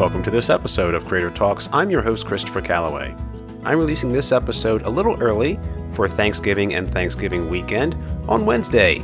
Welcome to this episode of Creator Talks. I'm your host, Christopher Calloway. I'm releasing this episode a little early for Thanksgiving and Thanksgiving weekend on Wednesday.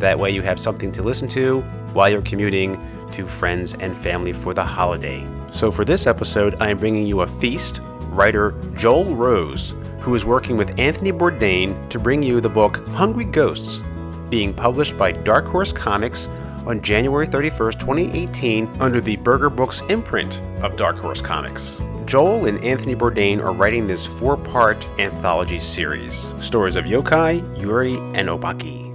That way, you have something to listen to while you're commuting to friends and family for the holiday. So, for this episode, I am bringing you a feast. Writer Joel Rose, who is working with Anthony Bourdain to bring you the book Hungry Ghosts, being published by Dark Horse Comics on January 31st, 2018, under the Berger Books imprint of Dark Horse Comics. Joel and Anthony Bourdain are writing this four part anthology series stories of yokai, yurei, and obake.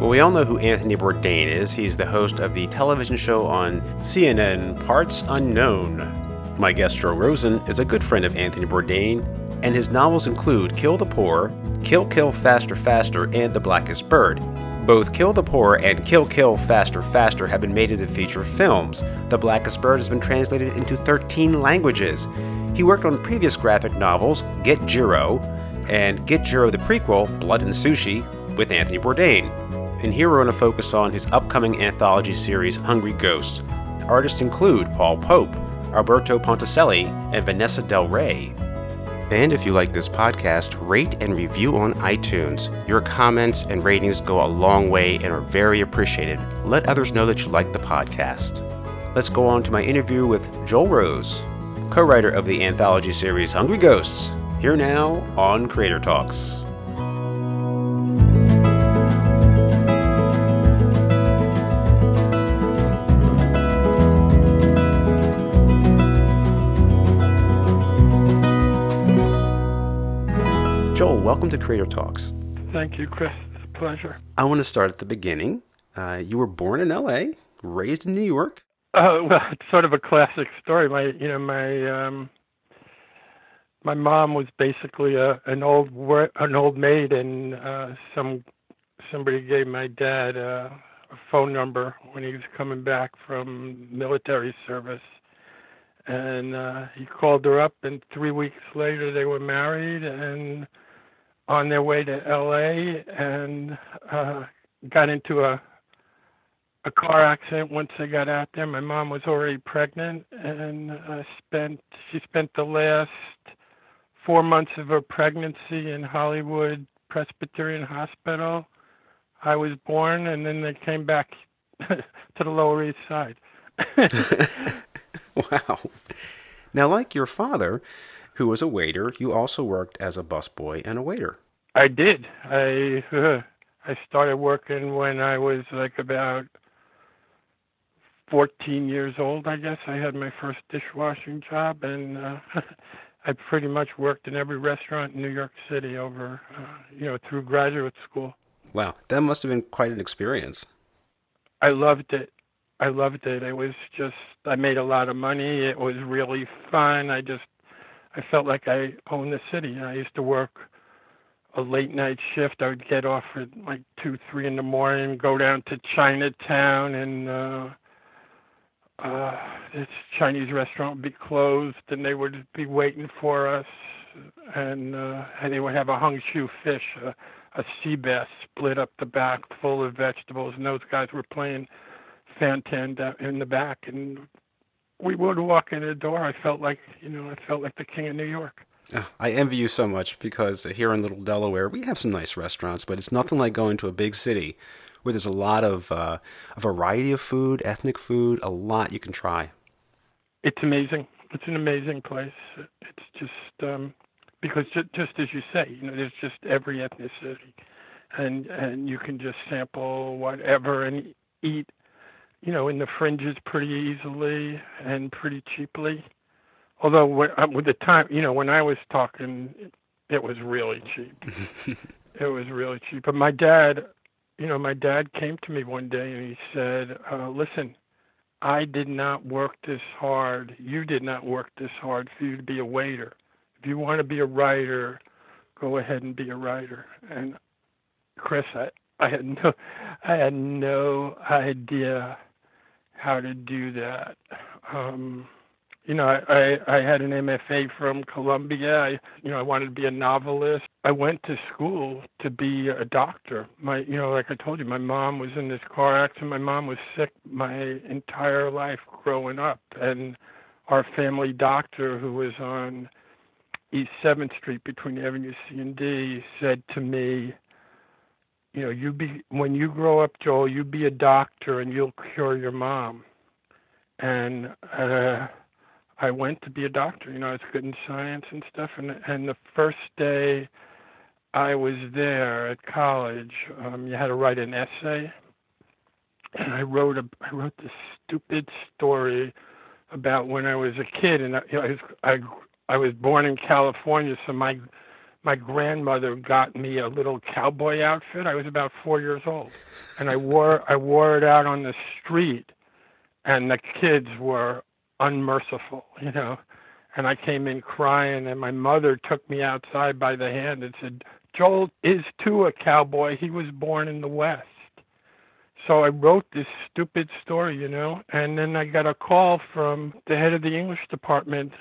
Well, we all know who Anthony Bourdain is. He's the host of the television show on CNN, Parts Unknown. My guest, Joel Rose, is a good friend of Anthony Bourdain, and his novels include Kill the Poor, Kill Kill Faster Faster, and The Blackest Bird. Both Kill the Poor and Kill Kill Faster Faster have been made into feature films. The Blackest Bird has been translated into 13 languages. He worked on previous graphic novels, Get Jiro, and Get Jiro the prequel, Blood and Sushi, with Anthony Bourdain. And here we're going to focus on his upcoming anthology series, Hungry Ghosts. Artists include Paul Pope, Alberto Ponticelli, and Vanessa Del Rey. And if you like this podcast, rate and review on iTunes. Your comments and ratings go a long way and are very appreciated. Let others know that you like the podcast. Let's go on to my interview with Joel Rose, co writer of the anthology series Hungry Ghosts, here now on Creator Talks. Welcome to Creator Talks. Thank you, Chris. It's a pleasure. I want to start at the beginning. Uh, you were born in L.A., raised in New York. Oh well, it's sort of a classic story. My, you know, my um, my mom was basically a an old an old maid, and uh, some somebody gave my dad uh, a phone number when he was coming back from military service, and uh, he called her up, and three weeks later they were married, and on their way to LA and uh got into a a car accident once they got out there. My mom was already pregnant and uh, spent she spent the last four months of her pregnancy in Hollywood Presbyterian Hospital. I was born and then they came back to the Lower East Side. wow. Now like your father, who was a waiter, you also worked as a busboy and a waiter. I did. I uh, I started working when I was like about 14 years old, I guess. I had my first dishwashing job and uh I pretty much worked in every restaurant in New York City over uh, you know through graduate school. Wow, that must have been quite an experience. I loved it. I loved it. It was just I made a lot of money. It was really fun. I just I felt like I owned the city. I used to work a late night shift. I would get off at like two, three in the morning, go down to Chinatown, and uh, uh, this Chinese restaurant would be closed, and they would be waiting for us, and uh, and they would have a hung shoe fish, a, a sea bass split up the back, full of vegetables, and those guys were playing Fantan in the back, and we would walk in the door. I felt like you know, I felt like the king of New York. Oh, I envy you so much because here in Little Delaware we have some nice restaurants, but it's nothing like going to a big city where there's a lot of uh, a variety of food, ethnic food, a lot you can try. It's amazing. It's an amazing place. It's just um, because just, just as you say, you know, there's just every ethnicity, and and you can just sample whatever and eat you know, in the fringes pretty easily and pretty cheaply. Although uh, with the time, you know, when I was talking, it was really cheap. it was really cheap. But my dad, you know, my dad came to me one day and he said, uh, "Listen, I did not work this hard. You did not work this hard for you to be a waiter. If you want to be a writer, go ahead and be a writer." And Chris, I, I had no, I had no idea how to do that. Um, you know, I, I I had an MFA from Columbia. I you know I wanted to be a novelist. I went to school to be a doctor. My you know like I told you, my mom was in this car accident. My mom was sick my entire life growing up, and our family doctor, who was on East Seventh Street between Avenue C and D, said to me, "You know, you be when you grow up, Joel, you be a doctor and you'll cure your mom." And uh, I went to be a doctor. You know, I was good in science and stuff. And and the first day I was there at college, um, you had to write an essay, and I wrote a I wrote this stupid story about when I was a kid, and I, you know, I was I I was born in California, so my my grandmother got me a little cowboy outfit. I was about four years old, and I wore I wore it out on the street, and the kids were unmerciful, you know. And I came in crying, and my mother took me outside by the hand and said, Joel is too a cowboy. He was born in the West. So I wrote this stupid story, you know, and then I got a call from the head of the English department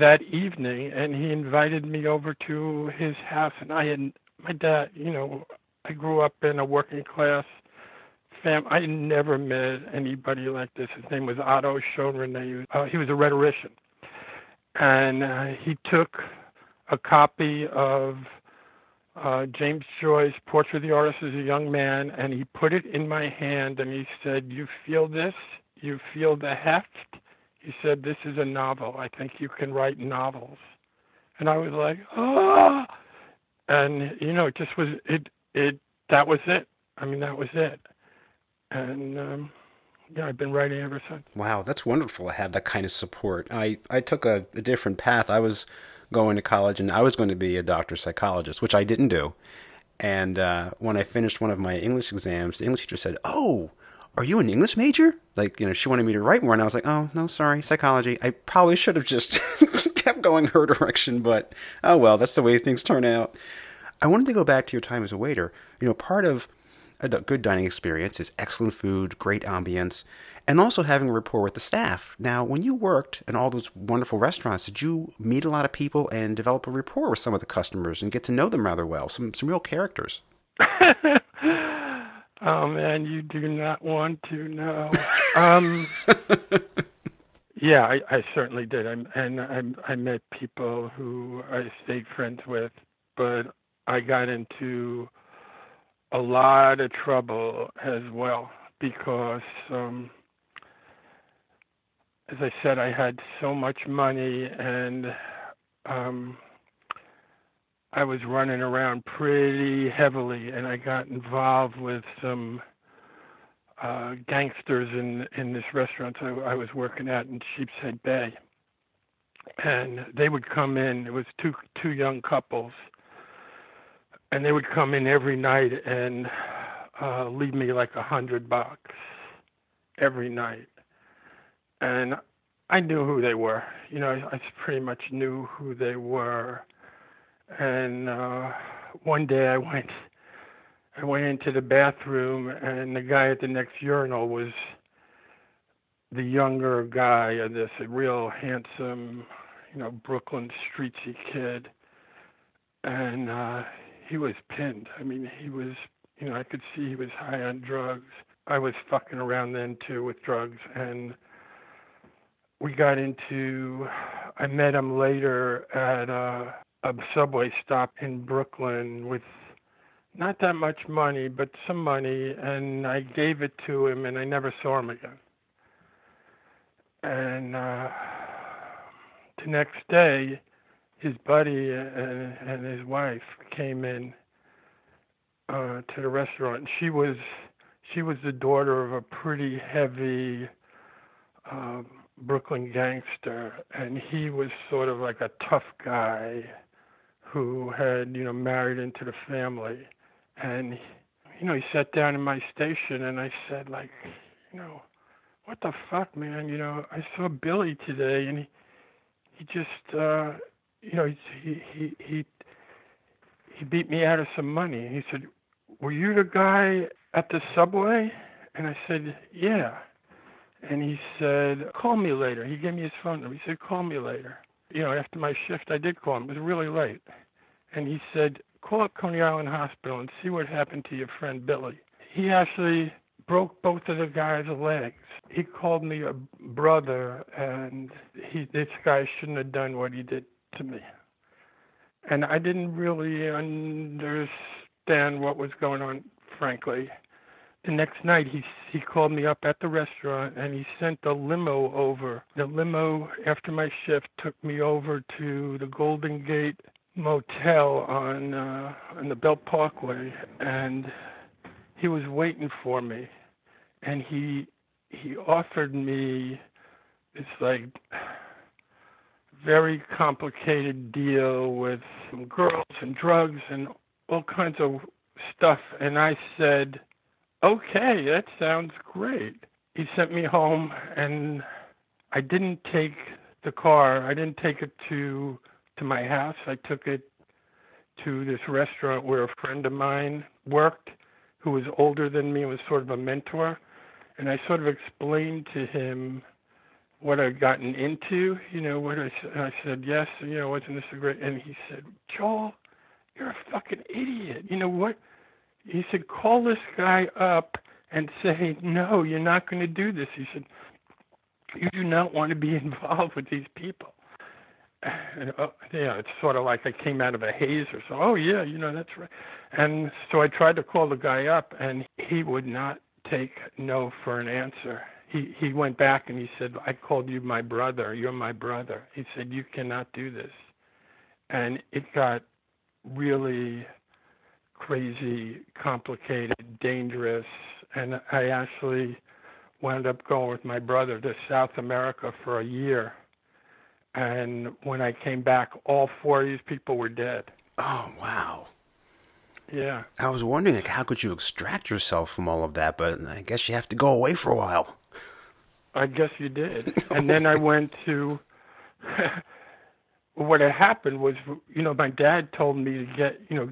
that evening, and he invited me over to his house. And I had my dad, you know, I grew up in a working class fam. I never met anybody like this. His name was Otto Schoenrene. Uh, he was a rhetorician, and uh, he took a copy of uh, James Joyce's Portrait of the Artist as a Young Man, and he put it in my hand and he said, You feel this? You feel the heft? He said, This is a novel. I think you can write novels. And I was like, Oh and you know, it just was it it that was it. I mean that was it and um, yeah, I've been writing ever since. Wow, that's wonderful to have that kind of support. I I took a, a different path. I was going to college and I was going to be a doctor psychologist, which I didn't do. And uh, when I finished one of my English exams, the English teacher said, "Oh, are you an English major?" Like, you know, she wanted me to write more, and I was like, "Oh, no, sorry, psychology." I probably should have just kept going her direction, but oh well, that's the way things turn out. I wanted to go back to your time as a waiter. You know, part of a good dining experience is excellent food, great ambience, and also having a rapport with the staff. Now, when you worked in all those wonderful restaurants, did you meet a lot of people and develop a rapport with some of the customers and get to know them rather well? Some some real characters. oh man, you do not want to know. um, yeah, I, I certainly did. I, and I, I met people who I stayed friends with, but I got into a lot of trouble as well because um as I said I had so much money and um I was running around pretty heavily and I got involved with some uh gangsters in in this restaurant I, I was working at in Sheepshead Bay. And they would come in it was two two young couples and they would come in every night and uh leave me like a hundred bucks every night. And i knew who they were you know i pretty much knew who they were and uh one day i went i went into the bathroom and the guy at the next urinal was the younger guy and this real handsome you know brooklyn streetsy kid and uh he was pinned. I mean, he was, you know, I could see he was high on drugs. I was fucking around then too with drugs, and we got into. I met him later at a, a subway stop in Brooklyn with not that much money, but some money, and I gave it to him, and I never saw him again. And uh, the next day, his buddy and, and his wife came in uh, to the restaurant. And she was she was the daughter of a pretty heavy uh, Brooklyn gangster, and he was sort of like a tough guy who had you know married into the family, and you know he sat down in my station, and I said like, you know, what the fuck, man? You know, I saw Billy today, and he he just uh you know, he he he he beat me out of some money. He said, "Were you the guy at the subway?" And I said, "Yeah." And he said, "Call me later." He gave me his phone number. He said, "Call me later." You know, after my shift, I did call him. It was really late, and he said, "Call up Coney Island Hospital and see what happened to your friend Billy." He actually broke both of the guy's legs. He called me a brother, and he this guy shouldn't have done what he did to me. And I didn't really understand what was going on, frankly. The next night, he he called me up at the restaurant, and he sent a limo over. The limo, after my shift, took me over to the Golden Gate Motel on uh, on the Belt Parkway, and he was waiting for me, and he he offered me this like very complicated deal with some girls and drugs and all kinds of stuff and I said, "Okay, that sounds great." He sent me home and I didn't take the car. I didn't take it to to my house. I took it to this restaurant where a friend of mine worked who was older than me was sort of a mentor and I sort of explained to him what I'd gotten into, you know, what I, I said, yes, you know, wasn't this a great, and he said, Joel, you're a fucking idiot. You know what? He said, call this guy up and say, no, you're not going to do this. He said, you do not want to be involved with these people. And, uh, yeah, it's sort of like I came out of a haze or so. Oh yeah, you know that's right. And so I tried to call the guy up, and he would not take no for an answer. He he went back and he said, "I called you my brother. You're my brother." He said, "You cannot do this," and it got really crazy, complicated, dangerous, and I actually wound up going with my brother to South America for a year. And when I came back, all four of these people were dead. Oh wow! Yeah. I was wondering, like, how could you extract yourself from all of that? But I guess you have to go away for a while. I guess you did. and then I went to. what had happened was, you know, my dad told me to get, you know,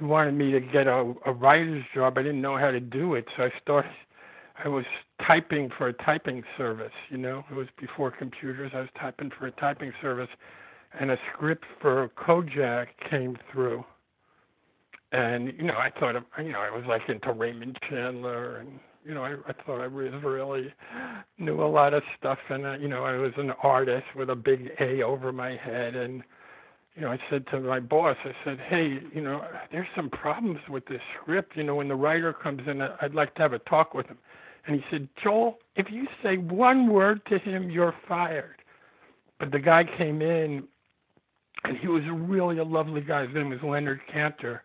he wanted me to get a, a writer's job. I didn't know how to do it, so I started. I was typing for a typing service. You know, it was before computers. I was typing for a typing service, and a script for Kojak came through and you know I thought of you know I was like into Raymond Chandler and you know I, I thought I was really knew a lot of stuff and uh, you know I was an artist with a big A over my head and you know I said to my boss I said hey you know there's some problems with this script. You know when the writer comes in I'd like to have a talk with him. And he said Joel if you say one word to him you're fired. But the guy came in and he was really a lovely guy. His name was Leonard Cantor.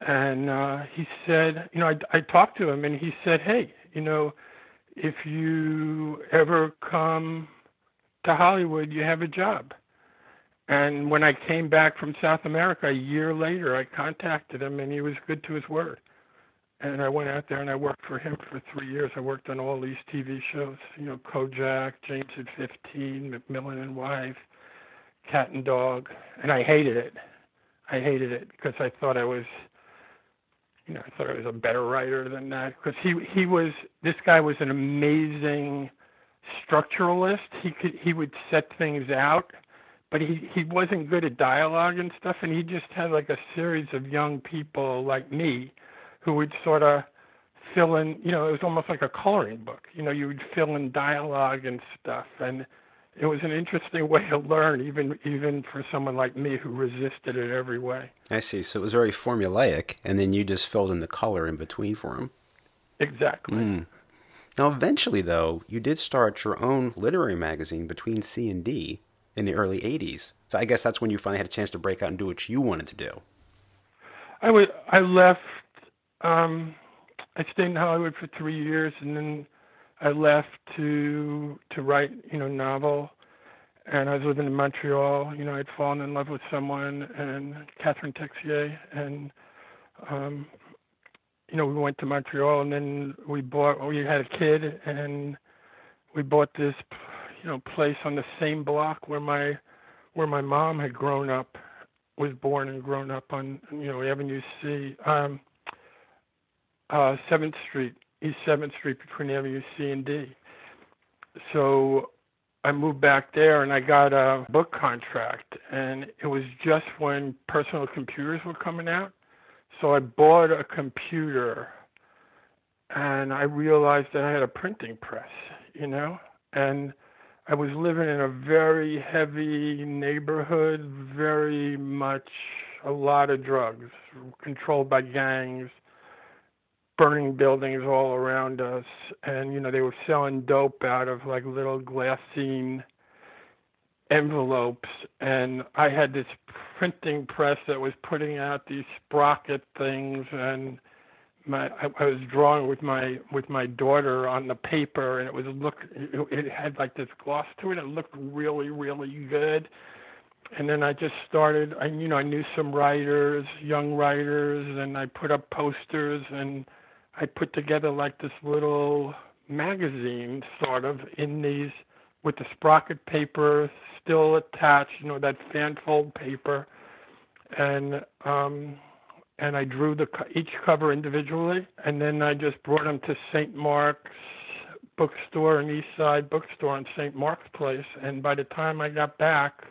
And uh, he said, you know, I, I talked to him, and he said, hey, you know, if you ever come to Hollywood, you have a job. And when I came back from South America a year later, I contacted him, and he was good to his word. And I went out there and I worked for him for three years. I worked on all these TV shows, you know, Kojak, James at 15, McMillan and Wife, Cat and Dog, and I hated it. I hated it because I thought I was you know, I thought I was a better writer than that because he he was this guy was an amazing structuralist. He could he would set things out, but he he wasn't good at dialogue and stuff. And he just had like a series of young people like me, who would sort of fill in. You know, it was almost like a coloring book. You know, you would fill in dialogue and stuff, and it was an interesting way to learn, even even for someone like me who resisted it every way. I see. So it was very formulaic, and then you just filled in the color in between for him. Exactly. Mm. Now, eventually, though, you did start your own literary magazine between C and D in the early '80s. So I guess that's when you finally had a chance to break out and do what you wanted to do. I was. I left. Um, I stayed in Hollywood for three years, and then I left to to write, you know, novel, and I was living in Montreal. You know, I'd fallen in love with someone, and Catherine Texier, and um, you know, we went to Montreal, and then we bought. We had a kid, and we bought this, you know, place on the same block where my where my mom had grown up, was born and grown up on, you know, Avenue C, um, uh, Seventh Street East Seventh Street between Avenue C and D. So I moved back there and I got a book contract, and it was just when personal computers were coming out. So I bought a computer, and I realized that I had a printing press, you know, and I was living in a very heavy neighborhood, very much a lot of drugs, controlled by gangs, burning buildings all around us, and you know they were selling dope out of like little glassine envelopes, and I had this printing press that was putting out these sprocket things and my I, I was drawing with my with my daughter on the paper and it was look it, it had like this gloss to it it looked really really good. And then I just started I you know I knew some writers young writers and I put up posters and I put together like this little magazine sort of in these with the sprocket paper still attached you know that fanfold paper. And um and I drew the each cover individually, and then I just brought them to St. Mark's bookstore and East Side bookstore on St. Mark's Place. And by the time I got back,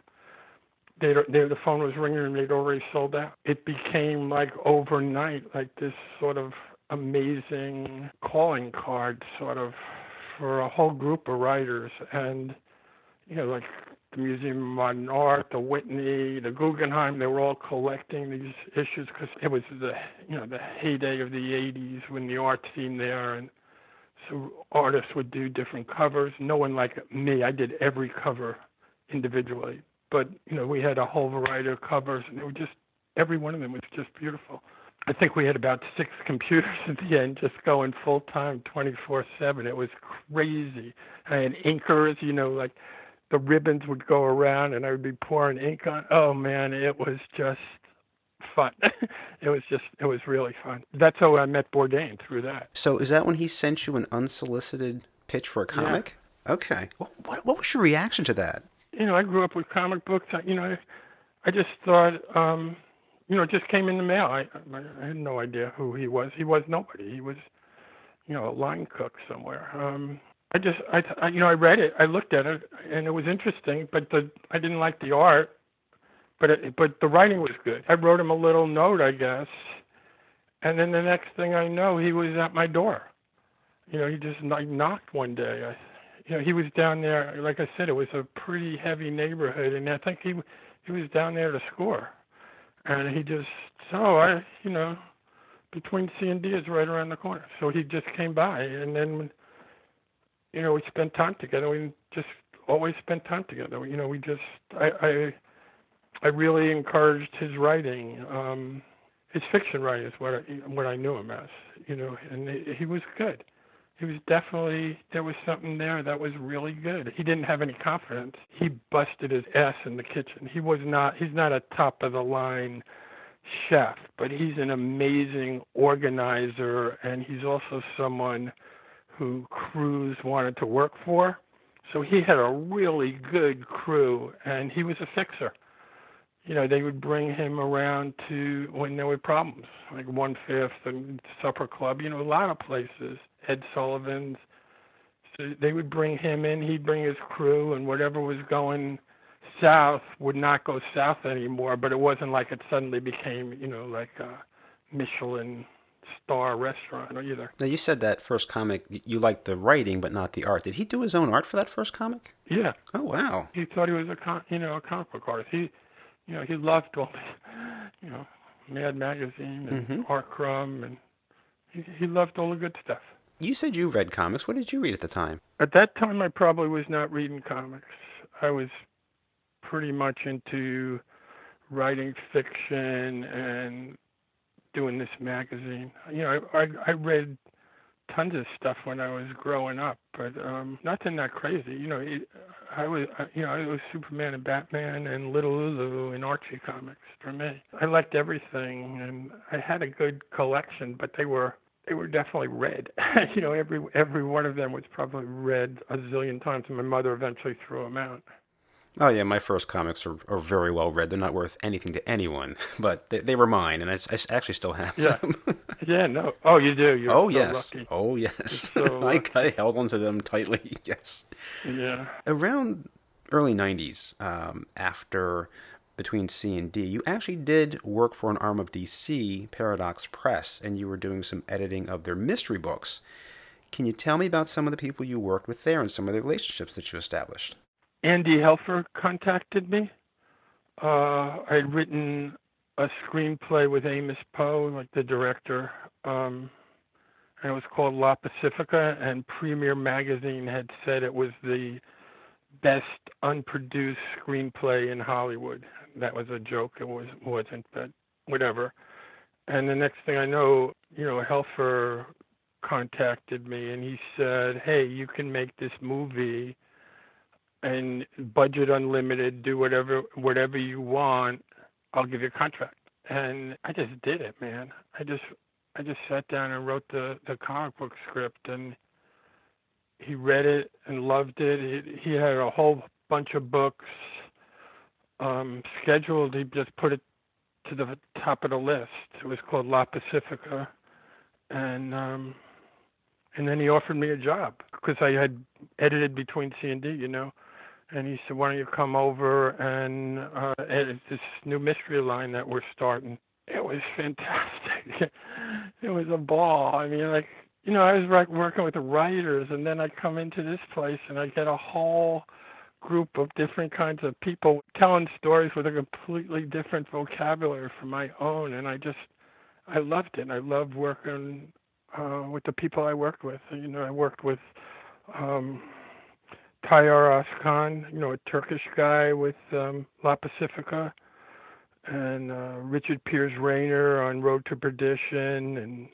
they, they the phone was ringing and they'd already sold out. It became like overnight, like this sort of amazing calling card, sort of for a whole group of writers. And you know, like the Museum of Modern Art, the Whitney, the Guggenheim, they were all collecting these issues because it was the you know the heyday of the 80s when the art scene there, and so artists would do different covers. No one like me, I did every cover individually, but you know we had a whole variety of covers, and they were just every one of them was just beautiful. I think we had about six computers at the end, just going full time, 24/7. It was crazy. I had inkers, you know, like the ribbons would go around and I would be pouring ink on. Oh man, it was just fun. it was just it was really fun. That's how I met Bourdain through that. So is that when he sent you an unsolicited pitch for a comic? Yeah. Okay. What, what was your reaction to that? You know, I grew up with comic books. I, you know, I, I just thought, um, you know, it just came in the mail. I, I had no idea who he was. He was nobody. He was, you know, a line cook somewhere. Um, I just I, I you know I read it, I looked at it, and it was interesting, but the I didn't like the art, but it, but the writing was good. I wrote him a little note, I guess, and then the next thing I know, he was at my door. You know, he just knocked one day. I, you know, he was down there. Like I said, it was a pretty heavy neighborhood, and I think he he was down there to score, and he just so I you know between C and D is right around the corner. So he just came by, and then you know, we spent time together. We just always spent time together. You know, we just I I, I really encouraged his writing. Um, his fiction writing is what I, what I knew him as. You know, and he, he was good. He was definitely there was something there that was really good. He didn't have any confidence. He busted his ass in the kitchen. He was not. He's not a top of the line chef, but he's an amazing organizer, and he's also someone who crews wanted to work for. So he had a really good crew, and he was a fixer. You know, they would bring him around to when there were problems, like One Fifth and Supper Club. You know, a lot of places. Ed Sullivan's. So they would bring him in. He'd bring his crew, and whatever was going south would not go south anymore. But it wasn't like it suddenly became, you know, like a Michelin star restaurant either. Now you said that first comic you liked the writing but not the art. Did he do his own art for that first comic? Yeah. Oh wow. He thought he was a con- you know a comic book artist. He you know he loved all the you know Mad Magazine and mm-hmm. R. Crumb and he he loved all the good stuff. You said you read comics. What did you read at the time? At that time, I probably was not reading comics. I was pretty much into writing fiction and doing this magazine. You know, I I, I read tons of stuff when I was growing up, but um nothing that crazy. You know, it, I was you know, it was Superman and Batman and Little Lulu and Archie comics for me. I liked everything and I had a good collection, but they were they were definitely read. you know, every every one of them was probably read a zillion times and my mother eventually threw them out. Oh yeah, my first comics are, are very well read. They're not worth anything to anyone, but they, they were mine, and I, I actually still have yeah. them. yeah, no. Oh, you do. You're oh so yes. Lucky. Oh yes. So I, I held onto them tightly. Yes. Yeah. Around early '90s, um, after between C and D. You actually did work for an arm of DC, Paradox Press, and you were doing some editing of their mystery books. Can you tell me about some of the people you worked with there and some of the relationships that you established? Andy Helfer contacted me. Uh, I had written a screenplay with Amos Poe, like the director, um, and it was called La Pacifica. And Premiere Magazine had said it was the best unproduced screenplay in Hollywood. That was a joke. It was wasn't, but whatever. And the next thing I know, you know, Helfer contacted me and he said, "Hey, you can make this movie and budget unlimited, do whatever whatever you want. I'll give you a contract." And I just did it, man. I just I just sat down and wrote the the comic book script and he read it and loved it. He, he had a whole bunch of books um scheduled. He just put it to the top of the list. It was called La Pacifica and um and then he offered me a job because I had edited between C and D, you know. And he said, "Why don't you come over and uh, edit this new mystery line that we're starting?" It was fantastic. it was a ball. I mean, like you know, I was like working with the writers, and then I come into this place and I get a whole group of different kinds of people telling stories with a completely different vocabulary from my own, and I just I loved it. I loved working uh, with the people I worked with. You know, I worked with um, Tayyar Özkan, you know, a Turkish guy with um, La Pacifica, and uh, Richard Piers Rayner on Road to Perdition, and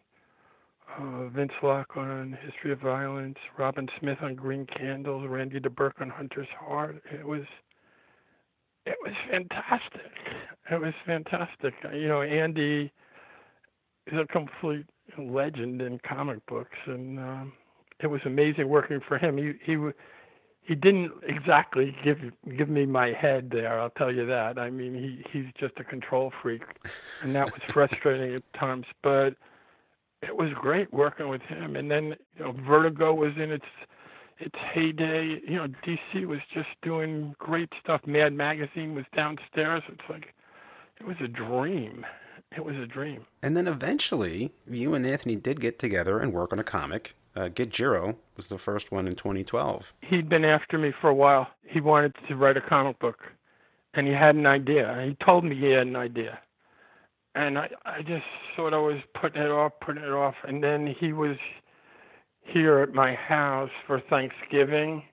uh, Vince Locke on History of Violence, Robin Smith on Green Candles, Randy DuBurke on Hunter's Heart. It was it was fantastic. It was fantastic. You know, Andy is a complete legend in comic books, and um, it was amazing working for him. He he he didn't exactly give give me my head there. I'll tell you that. I mean, he he's just a control freak, and that was frustrating at times. But it was great working with him. And then you know, Vertigo was in its its heyday. You know, DC was just doing great stuff. Mad Magazine was downstairs. It's like it was a dream. It was a dream. And then eventually, you and Anthony did get together and work on a comic. Uh, Get Jiro was the first one in 2012. He'd been after me for a while. He wanted to write a comic book, and he had an idea. He told me he had an idea, and I I just sort of was putting it off, putting it off, and then he was here at my house for Thanksgiving,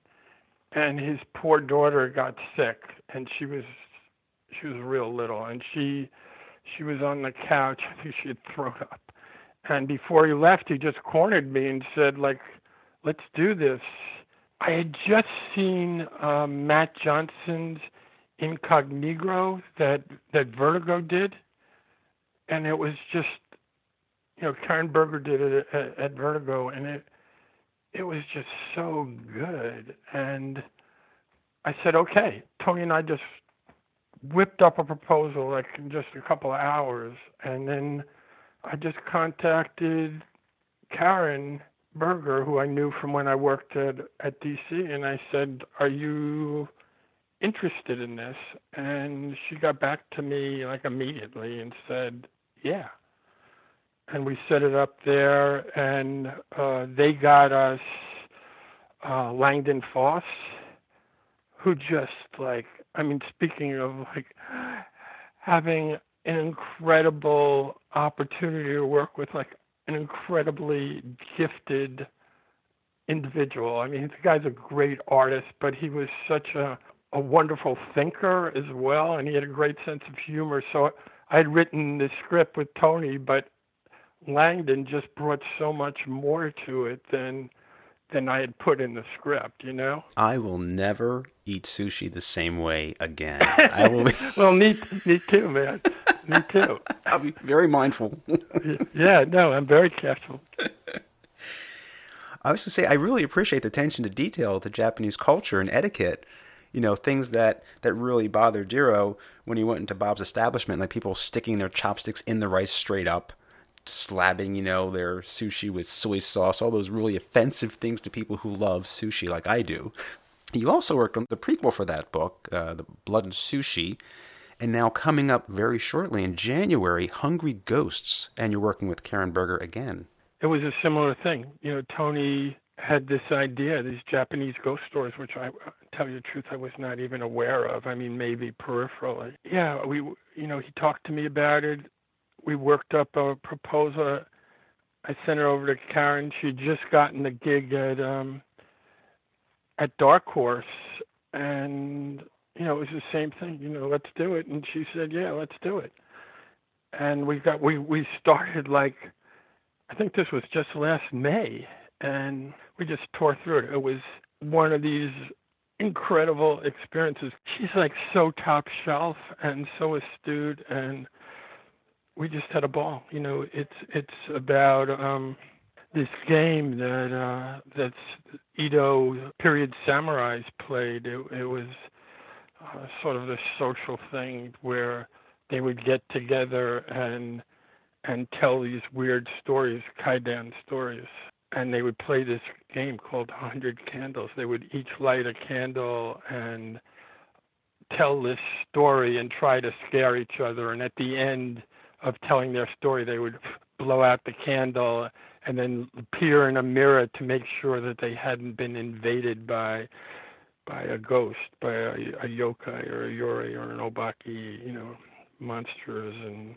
and his poor daughter got sick, and she was she was real little, and she she was on the couch. I think she had thrown up. And before he left, he just cornered me and said, like, let's do this. I had just seen um, Mat Johnson's Incognegro that that Vertigo did, and it was just, you know, Karen Berger did it at, at Vertigo, and it it was just so good. And I said, okay. Tony and I just whipped up a proposal like in just a couple of hours, and then I just contacted Karen Berger, who I knew from when I worked at at DC, and I said, "Are you interested in this?" And she got back to me like immediately and said, "Yeah." And we set it up there, and uh, they got us uh, Langdon Foss, who just like I mean, speaking of like having an incredible opportunity to work with like an incredibly gifted individual. I mean, the guy's a great artist, but he was such a a wonderful thinker as well, and he had a great sense of humor. So I had written the script with Tony, but Langdon just brought so much more to it than than I had put in the script, you know? I will never eat sushi the same way again. I will. Well, me, me too, man. Me too. I'll be very mindful. yeah, no, I'm very careful. I was going to say, I really appreciate the attention to detail to Japanese culture and etiquette. You know, things that, that really bothered Jiro when he went into Bob's establishment, like people sticking their chopsticks in the rice straight up slabbing, you know, their sushi with soy sauce, all those really offensive things to people who love sushi like I do. You also worked on the prequel for that book, uh, The Blood and Sushi, And now coming up very shortly in January, Hungry Ghosts, and you're working with Karen Berger again. It was a similar thing. You know, Tony had this idea, these Japanese ghost stories, which I tell you the truth, I was not even aware of. I mean, maybe peripherally. Yeah, we, you know, he talked to me about it. We worked up a proposal. I sent it over to Karen. She'd just gotten the gig at um, at Dark Horse, and you know, it was the same thing. You know, let's do it. And she said, yeah, let's do it. And we got we we started like, I think this was just last May, and we just tore through it. It was one of these incredible experiences. She's like so top shelf and so astute and we just had a ball. You know, it's it's about um this game that uh that's Edo period samurais played. It it was uh, sort of this social thing where they would get together and and tell these weird stories, kaidan stories and they would play this game called 100 Candles. They would each light a candle and tell this story and try to scare each other. And at the end of telling their story, they would blow out the candle and then peer in a mirror to make sure that they hadn't been invaded by by a ghost, by a, a yokai or a yurei or an obake, you know, monsters and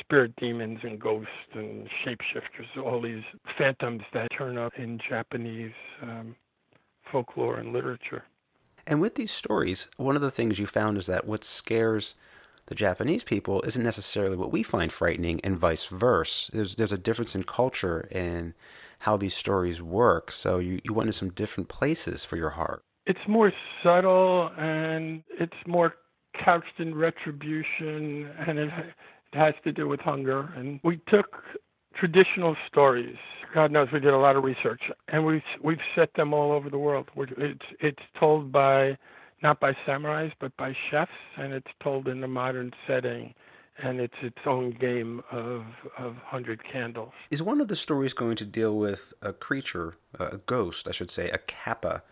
spirit demons and ghosts and shapeshifters, all these phantoms that turn up in Japanese um, folklore and literature. And with these stories, one of the things you found is that what scares the Japanese people isn't necessarily what we find frightening, and vice versa. There's there's a difference in culture and how these stories work. So you, you went to some different places for your heart. It's more subtle and it's more couched in retribution, and it it has to do with hunger. And we took traditional stories. God knows we did a lot of research, and we've we've set them all over the world. It's it's told by not by samurais but by chefs, and it's told in a modern setting, and it's its own game of of hundred candles. Is one of the stories going to deal with a creature, a ghost, I should say, a kappa?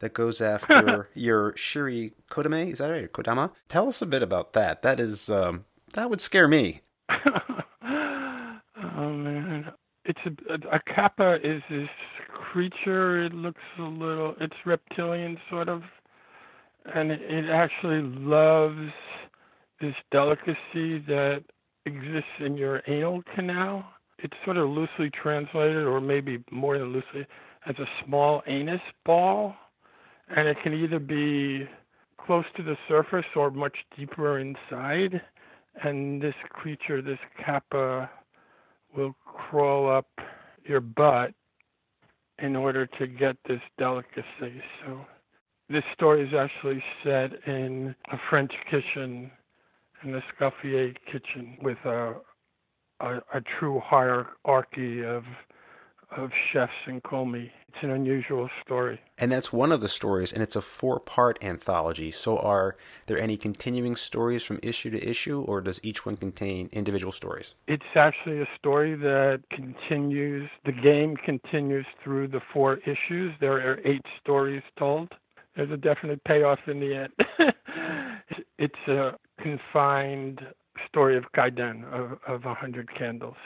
That goes after your Shiri Kodame, is that right? Kodama? Tell us a bit about that. That is um, that would scare me. oh man, it's a, a, a kappa is this creature. It looks a little. It's reptilian sort of, and it, it actually loves this delicacy that exists in your anal canal. It's sort of loosely translated, or maybe more than loosely, as a small anus ball, and it can either be close to the surface or much deeper inside and this creature, this kappa, will crawl up your butt in order to get this delicacy. So this story is actually set in a French kitchen, in the Escoffier kitchen, with a, a, a true hierarchy of of chefs in commis. It's an unusual story. And that's one of the stories, and it's a four part anthology. So, are there any continuing stories from issue to issue, or does each one contain individual stories? It's actually a story that continues, the game continues through the four issues. There are eight stories told. There's a definite payoff in the end. it's a confined story of Kaidan, of, of 100 candles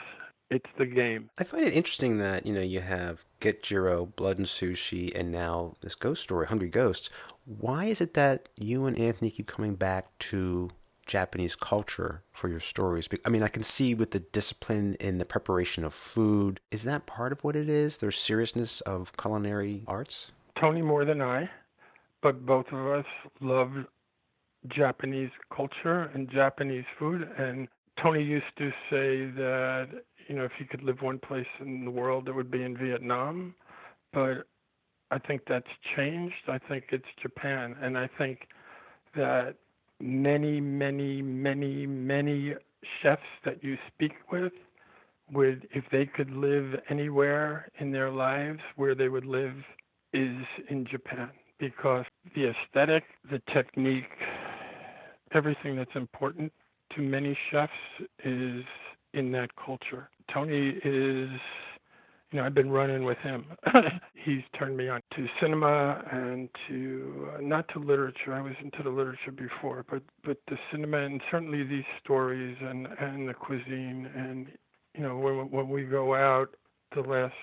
it's the game. I find it interesting that you know you have Get Jiro, Blood and Sushi, and now this ghost story, Hungry Ghosts. Why is it that you and Anthony keep coming back to Japanese culture for your stories? I mean, I can see with the discipline in the preparation of food. Is that part of what it is? There's seriousness of culinary arts. Tony more than I, but both of us love Japanese culture and Japanese food. And Tony used to say that you know, if you could live one place in the world, it would be in Vietnam. But I think that's changed. I think it's Japan. And I think that many, many, many, many chefs that you speak with would, if they could live anywhere in their lives, where they would live is in Japan because the aesthetic, the technique, everything that's important to many chefs is in that culture. Tony is, you know, I've been running with him. He's turned me on. to cinema and to uh, not to literature. I was into the literature before, but but the cinema and certainly these stories and and the cuisine and you know when when we go out, the last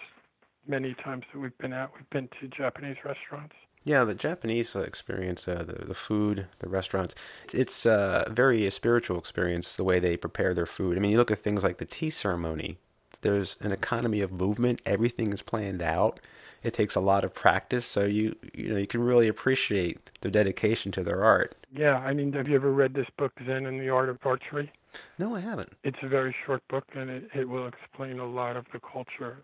many times that we've been out, we've been to Japanese restaurants. Yeah, the Japanese uh, experience, uh, the the food, the restaurants, it's, it's uh, very a spiritual experience. The way they prepare their food. I mean, you look at things like the tea ceremony. There's an economy of movement. Everything is planned out. It takes a lot of practice, so you you know you can really appreciate their dedication to their art. Yeah, I mean, have you ever read this book, Zen and the Art of Archery? No, I haven't. It's a very short book, and it, it will explain a lot of the culture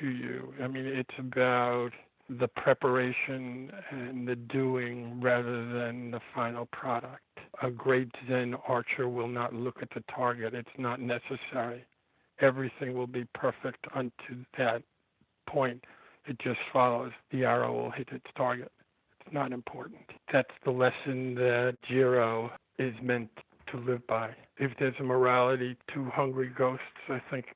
to you. I mean, it's about the preparation and the doing rather than the final product. A great Zen archer will not look at the target, it's not necessary. Everything will be perfect unto that point. It just follows. The arrow will hit its target. It's not important. That's the lesson that Jiro is meant to live by. If there's a morality to hungry ghosts, I think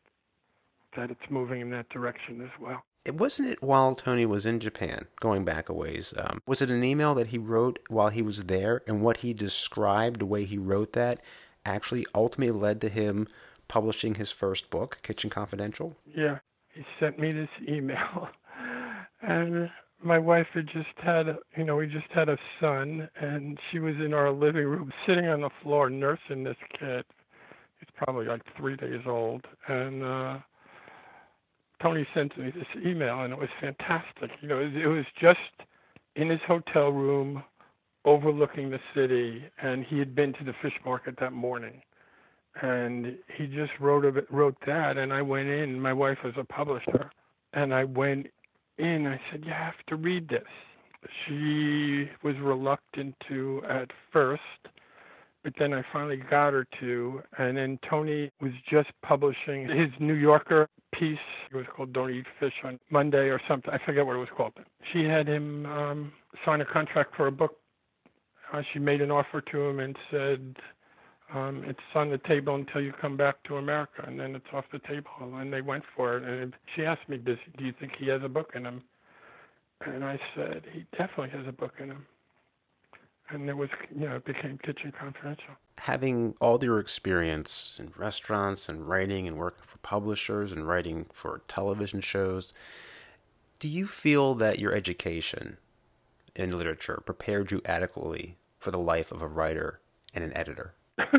that it's moving in that direction as well. It wasn't it while Tony was in Japan, going back a ways. Um, was it an email that he wrote while he was there, and what he described, the way he wrote that, actually ultimately led to him publishing his first book, Kitchen Confidential? Yeah, he sent me this email, and my wife had just had, you know, we just had a son, and she was in our living room, sitting on the floor, nursing this kid. He's probably like three days old, and. uh Tony sent me this email, and it was fantastic. You know, it, was just in his hotel room, overlooking the city, and he had been to the fish market that morning, and he just wrote a, wrote that, and I went in. My wife was a publisher, and I went in. I said, "You have to read this." She was reluctant to at first, but then I finally got her to. And then Tony was just publishing his New Yorker piece. It was called "Don't Eat Fish" on Monday or something. I forget what it was called. She had him um, sign a contract for a book. Uh, she made an offer to him and said, um, "It's on the table until you come back to America, and then it's off the table." And they went for it. And she asked me, "Does do you think he has a book in him?" And I said, "He definitely has a book in him." And it was you know it became Kitchen Confidential. Having all your experience in restaurants and writing and working for publishers and writing for television shows, do you feel that your education in literature prepared you adequately for the life of a writer and an editor?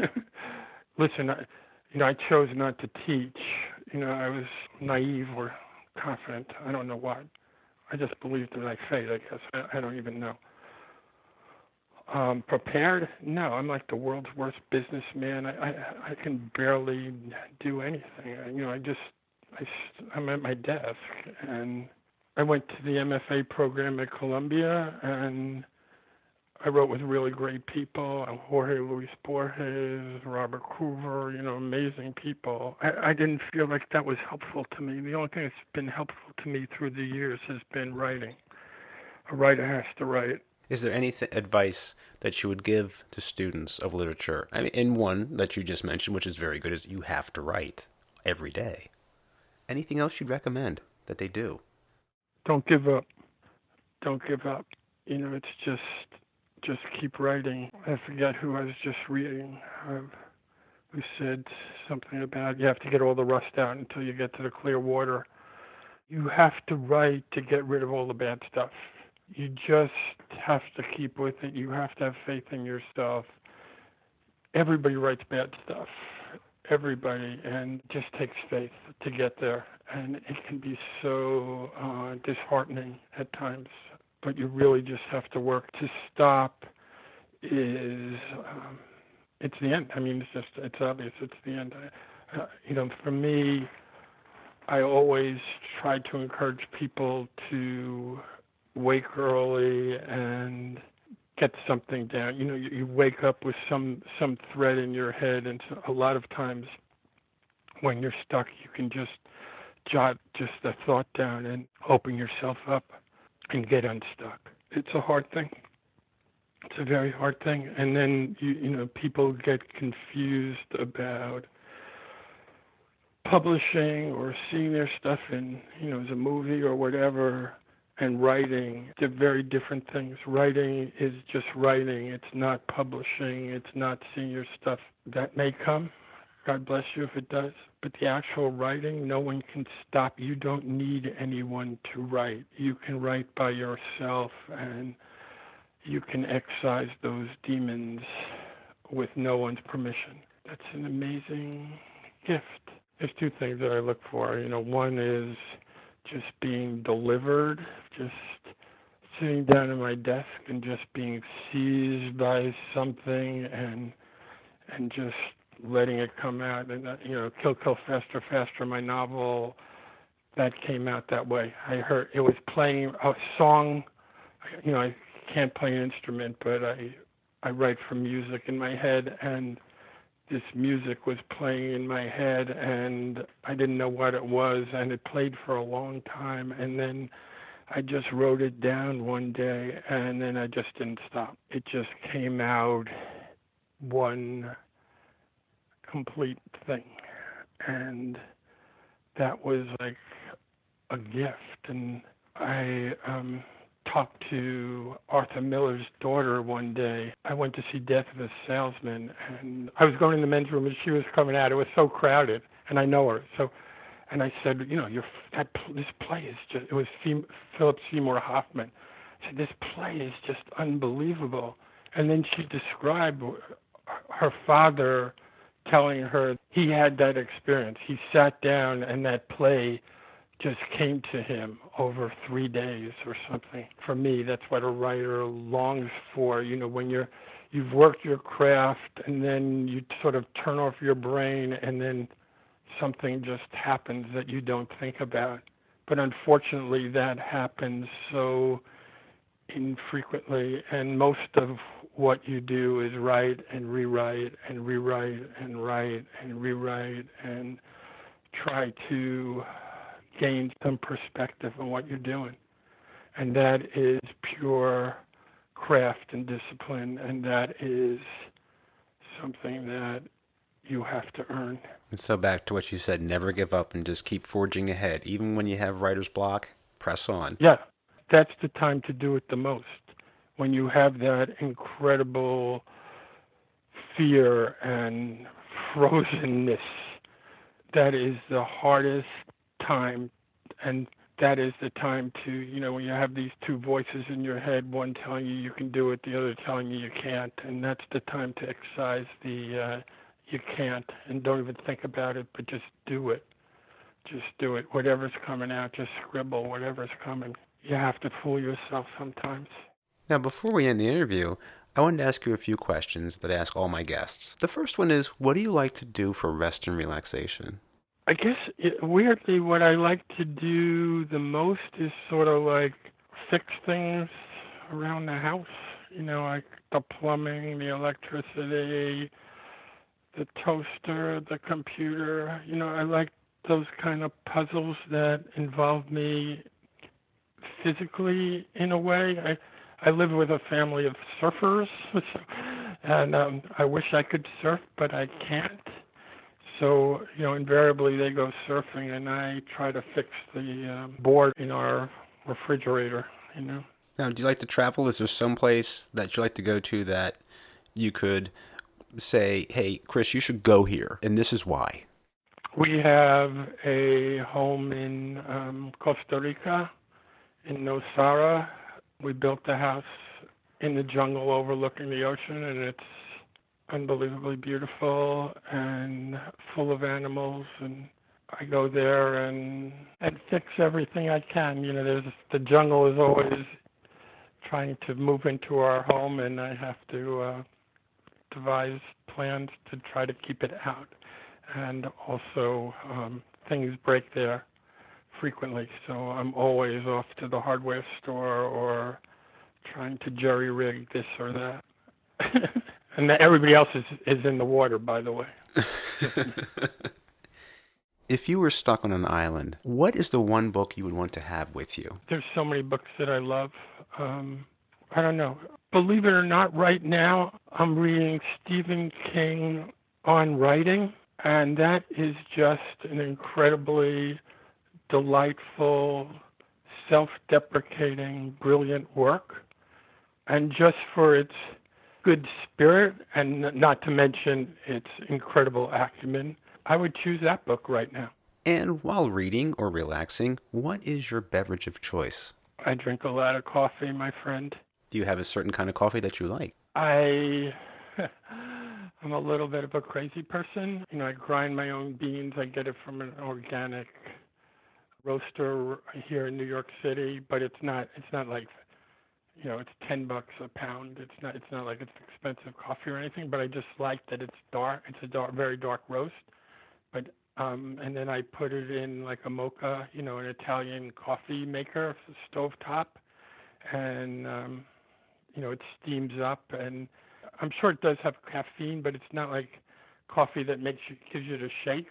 Listen, I, you know, I chose not to teach. You know, I was naive or confident. I don't know what. I just believed in my fate. I guess I, I don't even know. Um, prepared? No, I'm like the world's worst businessman. I, I I can barely do anything. I, you know, I just I I'm at my desk and I went to the MFA program at Columbia and I wrote with really great people, Jorge Luis Borges, Robert Coover, you know, amazing people. I, I didn't feel like that was helpful to me. The only thing that's been helpful to me through the years has been writing. A writer has to write is there any th- advice that you would give to students of literature? I mean, in one that you just mentioned, which is very good, is you have to write every day. Anything else you'd recommend that they do? Don't give up. Don't give up. You know, it's just just keep writing. I forget who I was just reading. Uh, who said something about you have to get all the rust out until you get to the clear water. You have to write to get rid of all the bad stuff you just have to keep with it. You have to have faith in yourself. Everybody writes bad stuff. Everybody, and just takes faith to get there. And it can be so uh, disheartening at times, but you really just have to work. To stop is um, it's the end. I mean, it's just it's obvious. It's the end. Uh, you know, for me, I always try to encourage people to wake early and get something down. You know, you, you wake up with some some thread in your head, and so a lot of times when you're stuck, you can just jot just a thought down and open yourself up and get unstuck. It's a hard thing. It's a very hard thing, and then you you know people get confused about publishing or seeing their stuff in you know as a movie or whatever and writing they're very different things. Writing is just writing. It's not publishing. It's not seeing your stuff that may come. God bless you if it does. But the actual writing no one can stop. You don't need anyone to write. You can write by yourself and you can excise those demons with no one's permission. That's an amazing gift. There's two things that i look for. You know one is just being delivered, just sitting down at my desk and just being seized by something and and just letting it come out and uh, you know kill kill faster faster my novel that came out that way. I heard it was playing a song you know i can't play an instrument but i i write from music in my head and this music was playing in my head and I didn't know what it was and it played for a long time and then I just wrote it down one day and then I just didn't stop. It just came out one complete thing. And that was like a gift and I um talked to Arthur Miller's daughter one day. I went to see Death of a Salesman, and I was going in the men's room, and she was coming out. It was so crowded, and I know her. So, and I said, you know, your that this play is just. It was Philip Seymour Hoffman. I said, this play is just unbelievable. And then she described her father telling her he had that experience. He sat down, and that play just came to him over three days or something. For me, that's what a writer longs for. You know, when you're you've worked your craft and then you sort of turn off your brain and then something just happens that you don't think about. But unfortunately, that happens so infrequently, and most of what you do is write and rewrite and rewrite and write and rewrite and try to gain some perspective on what you're doing. And that is pure craft and discipline, and that is something that you have to earn. And so, back to what you said never give up and just keep forging ahead. Even when you have writer's block, press on. Yeah, that's the time to do it the most. When you have that incredible fear and frozenness, that is the hardest time and that is the time to you know when you have these two voices in your head one telling you you can do it the other telling you you can't and that's the time to excise the uh you can't and don't even think about it but just do it just do it whatever's coming out just scribble whatever's coming you have to fool yourself sometimes now before we end the interview I wanted to ask you a few questions that I ask all my guests. The first one is What do you like to do for rest and relaxation? I guess it, weirdly, what I like to do the most is sort of like fix things around the house. You know, like the plumbing, the electricity, the toaster, the computer. You know, I like those kind of puzzles that involve me physically in a way. I I live with a family of surfers, and um, I wish I could surf, but I can't. So, you know, invariably they go surfing, and I try to fix the um, board in our refrigerator, you know. Now, do you like to travel? Is there some place that you like to go to that you could say, hey, Chris, you should go here, and this is why? We have a home in um, Costa Rica, in Nosara. We built the house in the jungle overlooking the ocean, and it's unbelievably beautiful and full of animals and I go there and and fix everything I can. You know, there's the jungle is always trying to move into our home and I have to uh devise plans to try to keep it out. And also um things break there frequently, so I'm always off to the hardware store or trying to jerry rig this or that. And everybody else is, is in the water, by the way. if you were stuck on an island, what is the one book you would want to have with you? There's so many books that I love. Um, I don't know. Believe it or not, right now I'm reading Stephen King on writing, and that is just an incredibly delightful, self-deprecating, brilliant work, and just for its good spirit and not to mention its incredible acumen, I would choose that book right now. And while reading or relaxing, what is your beverage of choice? I drink a lot of coffee, my friend. Do you have a certain kind of coffee that you like? I I'm a little bit of a crazy person. You know, I grind my own beans. I get it from an organic roaster here in New York City, but it's not it's not like you know, it's 10 bucks a pound. It's not it's not like it's expensive coffee or anything, but I just like that it's dark. It's a dark very dark roast. But um and then I put it in like a moka, you know, an Italian coffee maker, stove top and um you know, it steams up and I'm sure it does have caffeine, but it's not like coffee that makes you gives you the shakes.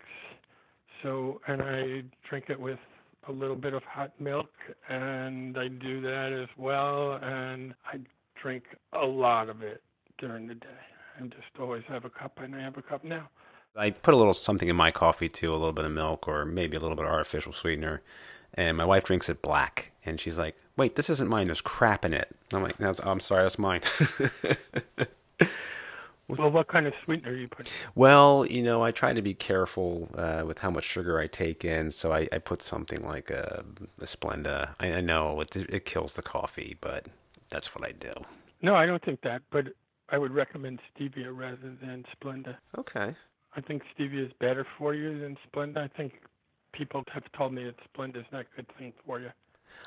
So, and I drink it with a little bit of hot milk, and I do that as well. And I drink a lot of it during the day, and just always have a cup, and I have a cup now. I put a little something in my coffee too, a little bit of milk or maybe a little bit of artificial sweetener. And my wife drinks it black, and she's like, "Wait, this isn't mine. There's crap in it." I'm like, that's, "I'm sorry, that's mine." Well, what kind of sweetener are you put? Well, you know, I try to be careful uh, with how much sugar I take in, so I, I put something like a, a Splenda. I, I know it, it kills the coffee, but that's what I do. No, I don't think that, but I would recommend stevia rather than Splenda. Okay. I think stevia is better for you than Splenda. I think people have told me that Splenda is not a good thing for you.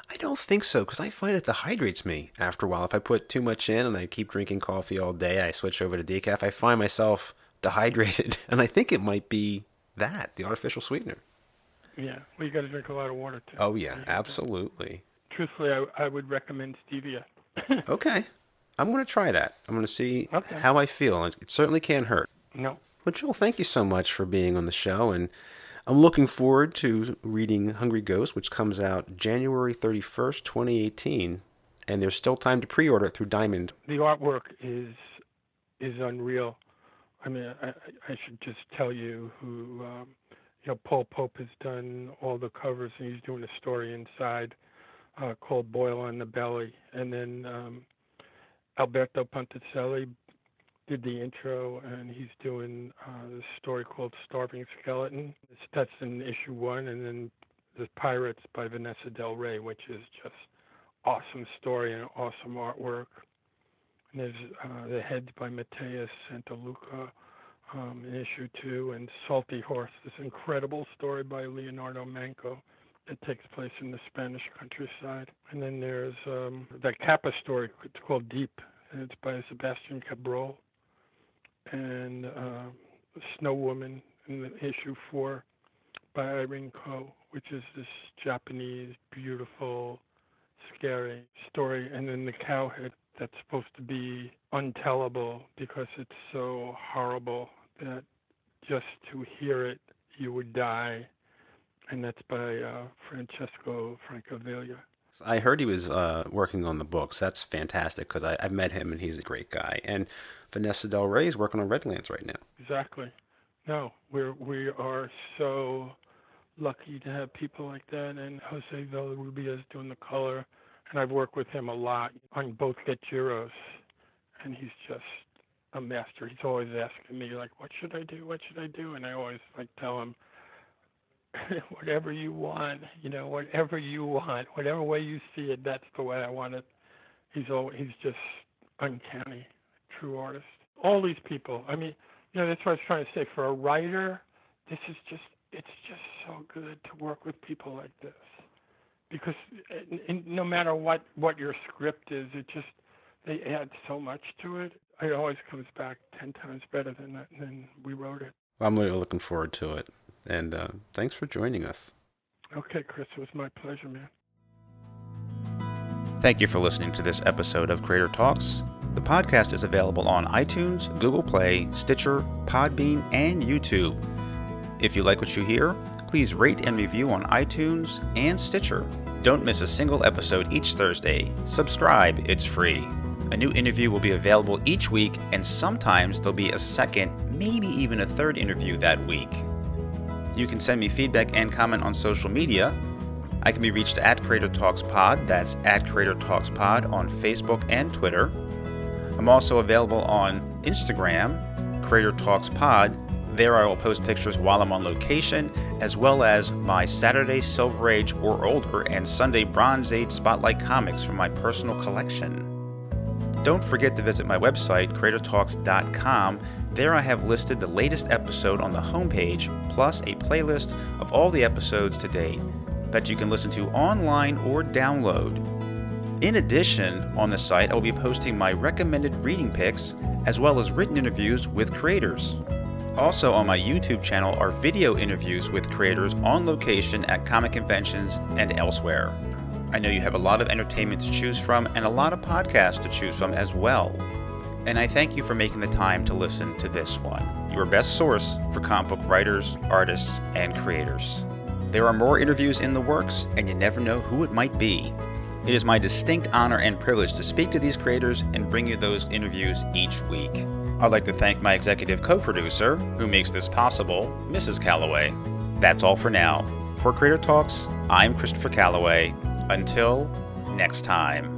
I don't think so because I find it dehydrates me after a while. If I put too much in and I keep drinking coffee all day, I switch over to decaf. I find myself dehydrated, and I think it might be that the artificial sweetener. Yeah, well, you got to drink a lot of water too. Oh yeah, absolutely. Truthfully, I, I would recommend stevia. okay, I'm going to try that. I'm going to see Okay. how I feel. It certainly can't hurt. No, Well, Joel, thank you so much for being on the show, and I'm looking forward to reading Hungry Ghost, which comes out January 31st, 2018, and there's still time to pre-order it through Diamond. the artwork is is unreal. I mean, I, I I should just tell you who, um, you know, Paul Pope has done all the covers, and he's doing a story inside uh, called "Boil on the Belly," and then um, Alberto Ponticelli did the intro, and he's doing uh, this story called "Starving Skeleton." That's in issue one, and then "The Pirates" by Vanessa Del Rey, which is just awesome story and awesome artwork. And there's uh, the heads by Mateus Santolouco um, in issue two, and Salty Horse, this incredible story by Leonardo Manco that takes place in the Spanish countryside. And then there's um, that Kappa story, it's called Deep, and it's by Sebastian Cabrol. And uh, Snow Woman in the issue four by Irene Koh, which is this Japanese, beautiful, scary story. And then the cowhead that's supposed to be untellable because it's so horrible that just to hear it you would die. And that's by uh, Francesco Francavilla. I heard he was uh, working on the books. That's fantastic because I've met him and he's a great guy. And Vanessa Del Rey is working on Redlands right now. Exactly. No, we're we are so lucky to have people like that. And Jose Villarrubia is doing the color, and I've worked with him a lot on both Get Jiros, and he's just a master. He's always asking me like, "What should I do? What should I do?" And I always like tell him, "Whatever you want, you know, whatever you want, whatever way you see it, that's the way I want it." He's all he's just uncanny, true artist. All these people. I mean, you know, that's what I was trying to say. For a writer, this is just it's just so good to work with people like this because in, in, no matter what what your script is, it just they add so much to it. It always comes back ten times better than than we wrote it. I'm really looking forward to it. And uh, thanks for joining us. Okay, Chris, it was my pleasure, man. Thank you for listening to this episode of Creator Talks. The podcast is available on iTunes, Google Play, Stitcher, Podbean, and YouTube. If you like what you hear, please rate and review on iTunes and Stitcher. Don't miss a single episode each Thursday. Subscribe, it's free. A new interview will be available each week, and sometimes there'll be a second, maybe even a third interview that week. You can send me feedback and comment on social media. I can be reached at Creator Talks Pod. That's at Creator Talks Pod on Facebook and Twitter. I'm also available on Instagram, Creator Talks Pod. There I will post pictures while I'm on location, as well as my Saturday Silver Age or older and Sunday Bronze Age Spotlight comics from my personal collection. Don't forget to visit my website, CreatorTalks.com. There I have listed the latest episode on the homepage, plus a playlist of all the episodes to date that you can listen to online or download. In addition, on the site I will be posting my recommended reading picks as well as written interviews with creators. Also, on my YouTube channel are video interviews with creators on location at comic conventions and elsewhere. I know you have a lot of entertainment to choose from and a lot of podcasts to choose from as well. And I thank you for making the time to listen to this one, your best source for comic book writers, artists, and creators. There are more interviews in the works, and you never know who it might be. It is my distinct honor and privilege to speak to these creators and bring you those interviews each week. I'd like to thank my executive co producer, who makes this possible, Mrs. Calloway. That's all for now. For Creator Talks, I'm Christopher Calloway. Until next time.